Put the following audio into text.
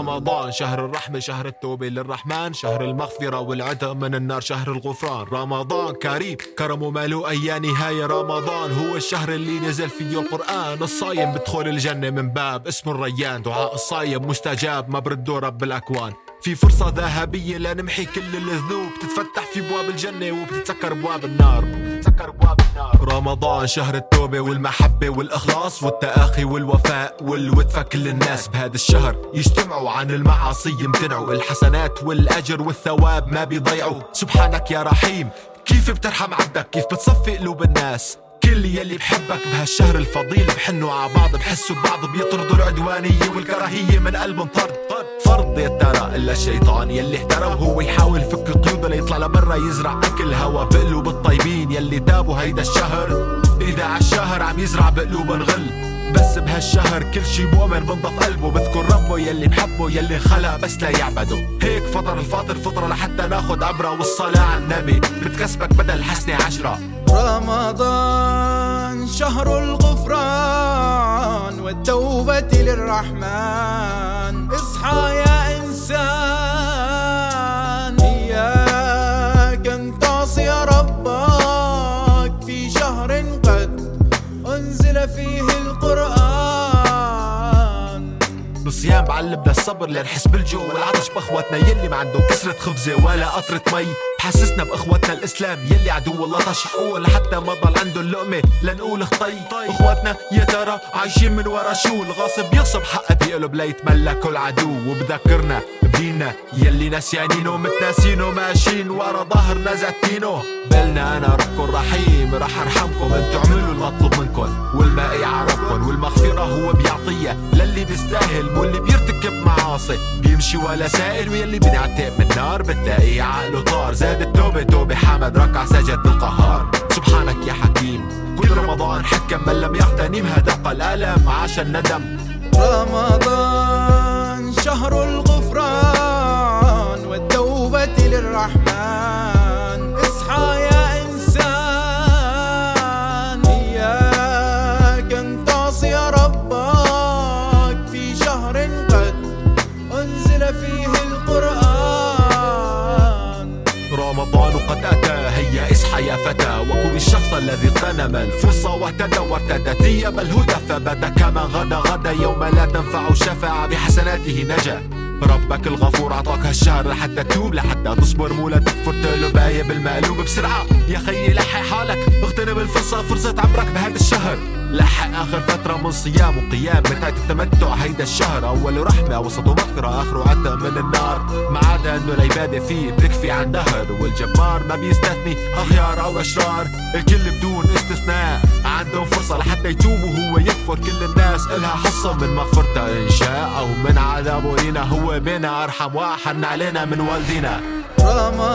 رمضان شهر الرحمة شهر التوبة للرحمن شهر المغفرة والعتق من النار شهر الغفران. رمضان كريم كرمه ماله أي نهاية رمضان. هو الشهر اللي نزل فيه القرآن. الصايم بدخل الجنة من باب اسمه الريان. دعاء الصايم مستجاب ما برده رب الأكوان في فرصة ذهبية لنمحي كل الذنوب. تتفتح في ابواب الجنة وبتتسكر ابواب النار. بتتسكر ابواب النار. رمضان شهر التوبة والمحبة والإخلاص والتآخي والوفاء والود كل الناس بهذا الشهر يجتمعوا عن المعاصي يمتنعوا الحسنات والأجر والثواب ما بيضيعوا. سبحانك يا رحيم كيف بترحم عبدك؟ كيف بتصفي قلوب الناس؟ كل يلي بحبك بهالشهر الفضيل بحنوا على بعض بحسوا ببعض بيطردوا العدوانية والكراهية من قلبهم. طرد فرض يا ترى إلا الشيطان يلي احترى وهو يحاول يفك قيوده ليطلع لبرا يزرع أكل هوا بقلوب الطيبين يلي تابوا هيدا الشهر. إذا عالشهر عم يزرع بقلوبهم غل بس بهالشهر كل شي مؤمن بنضف قلبه. بذكر ربه يلي بحبه يلي خلق بس لا يعبده. هيك فطر الفاطر فطرة لحتى ناخد عبرة والصلاة على النبي. بتكسبك بدل حسنة عشرة. رمضان شهر الغفران والتوبة للرحمن. اصحى يا إنسان إياك أن تعصي ربك في شهر قد أنزل فيه القرآن. بالصيام بعلمنا الصبر لنحس بالجوع والعطش باخواتنا يلي ما عندهم كسرة خبزة ولا قطرة مي. بحسسنا بإخواتنا الإسلام يلي عدو الله طش حقوق لحتى ما ضل عنده اللقمة. لنقول خطي إخواتنا يا ترى عايشين من ورا شو؟ الغاصب يغصب حقه. بيقلب ليتملكوا العدو وبذكرنا بديننا يلي نسيانينه متناسينه ماشيين ورا ظهرنا زتينه بلنا أنا ربكم رحيم رح أرحمكم. انتو اعملوا المطلوب منكم. والما يعرفكم والمغفرة هو بيعطيها للي بيستاهل واللي بيرتكب معاصي. بيمشي ولا سائل ويلي بنعتق من نار بتلاقي عقله طار. زاد التوبة توبة حمد ركع سجد القهار سبحانك يا حكيم كل رمضان حكم من لم يغتنم هدق الألم عاش الندم. رمضان شهر الغفران والتوبة للرحمن. يا فتى وكن الشخص الذي اغتنم الفرصة واهتدى وارتدى ثياب الهدى فبدأ كما غدا غدا يوم لا تنفع الشفاعة بحسناته نجا. ربك الغفور عطاك هالشهر لحتى تتوب لحتى تصبر مو لا تكفر تقلب بالمقلوب بسرعة. يا خيي لحق حالك اغتنم الفرصة فرصة عمرك بهذا الشهر. لحق آخر فترة من صيام وقيام متعة التمتع هيدا الشهر. أول رحمة وسطه مغفرة اخره عتق من النار. ما عدا انه العبادة فيه بتكفي عن دهر. والجبار ما بيستثني أخيار أو أشرار. الكل بدون استثناء عندهم فرصة لحتى يتوبوا هو يكفر كل الناس إلها حصة من مغفرته إن شاء أو من عذابه لينا هو بينا. أرحم وأحن علينا من والدينا. رمضان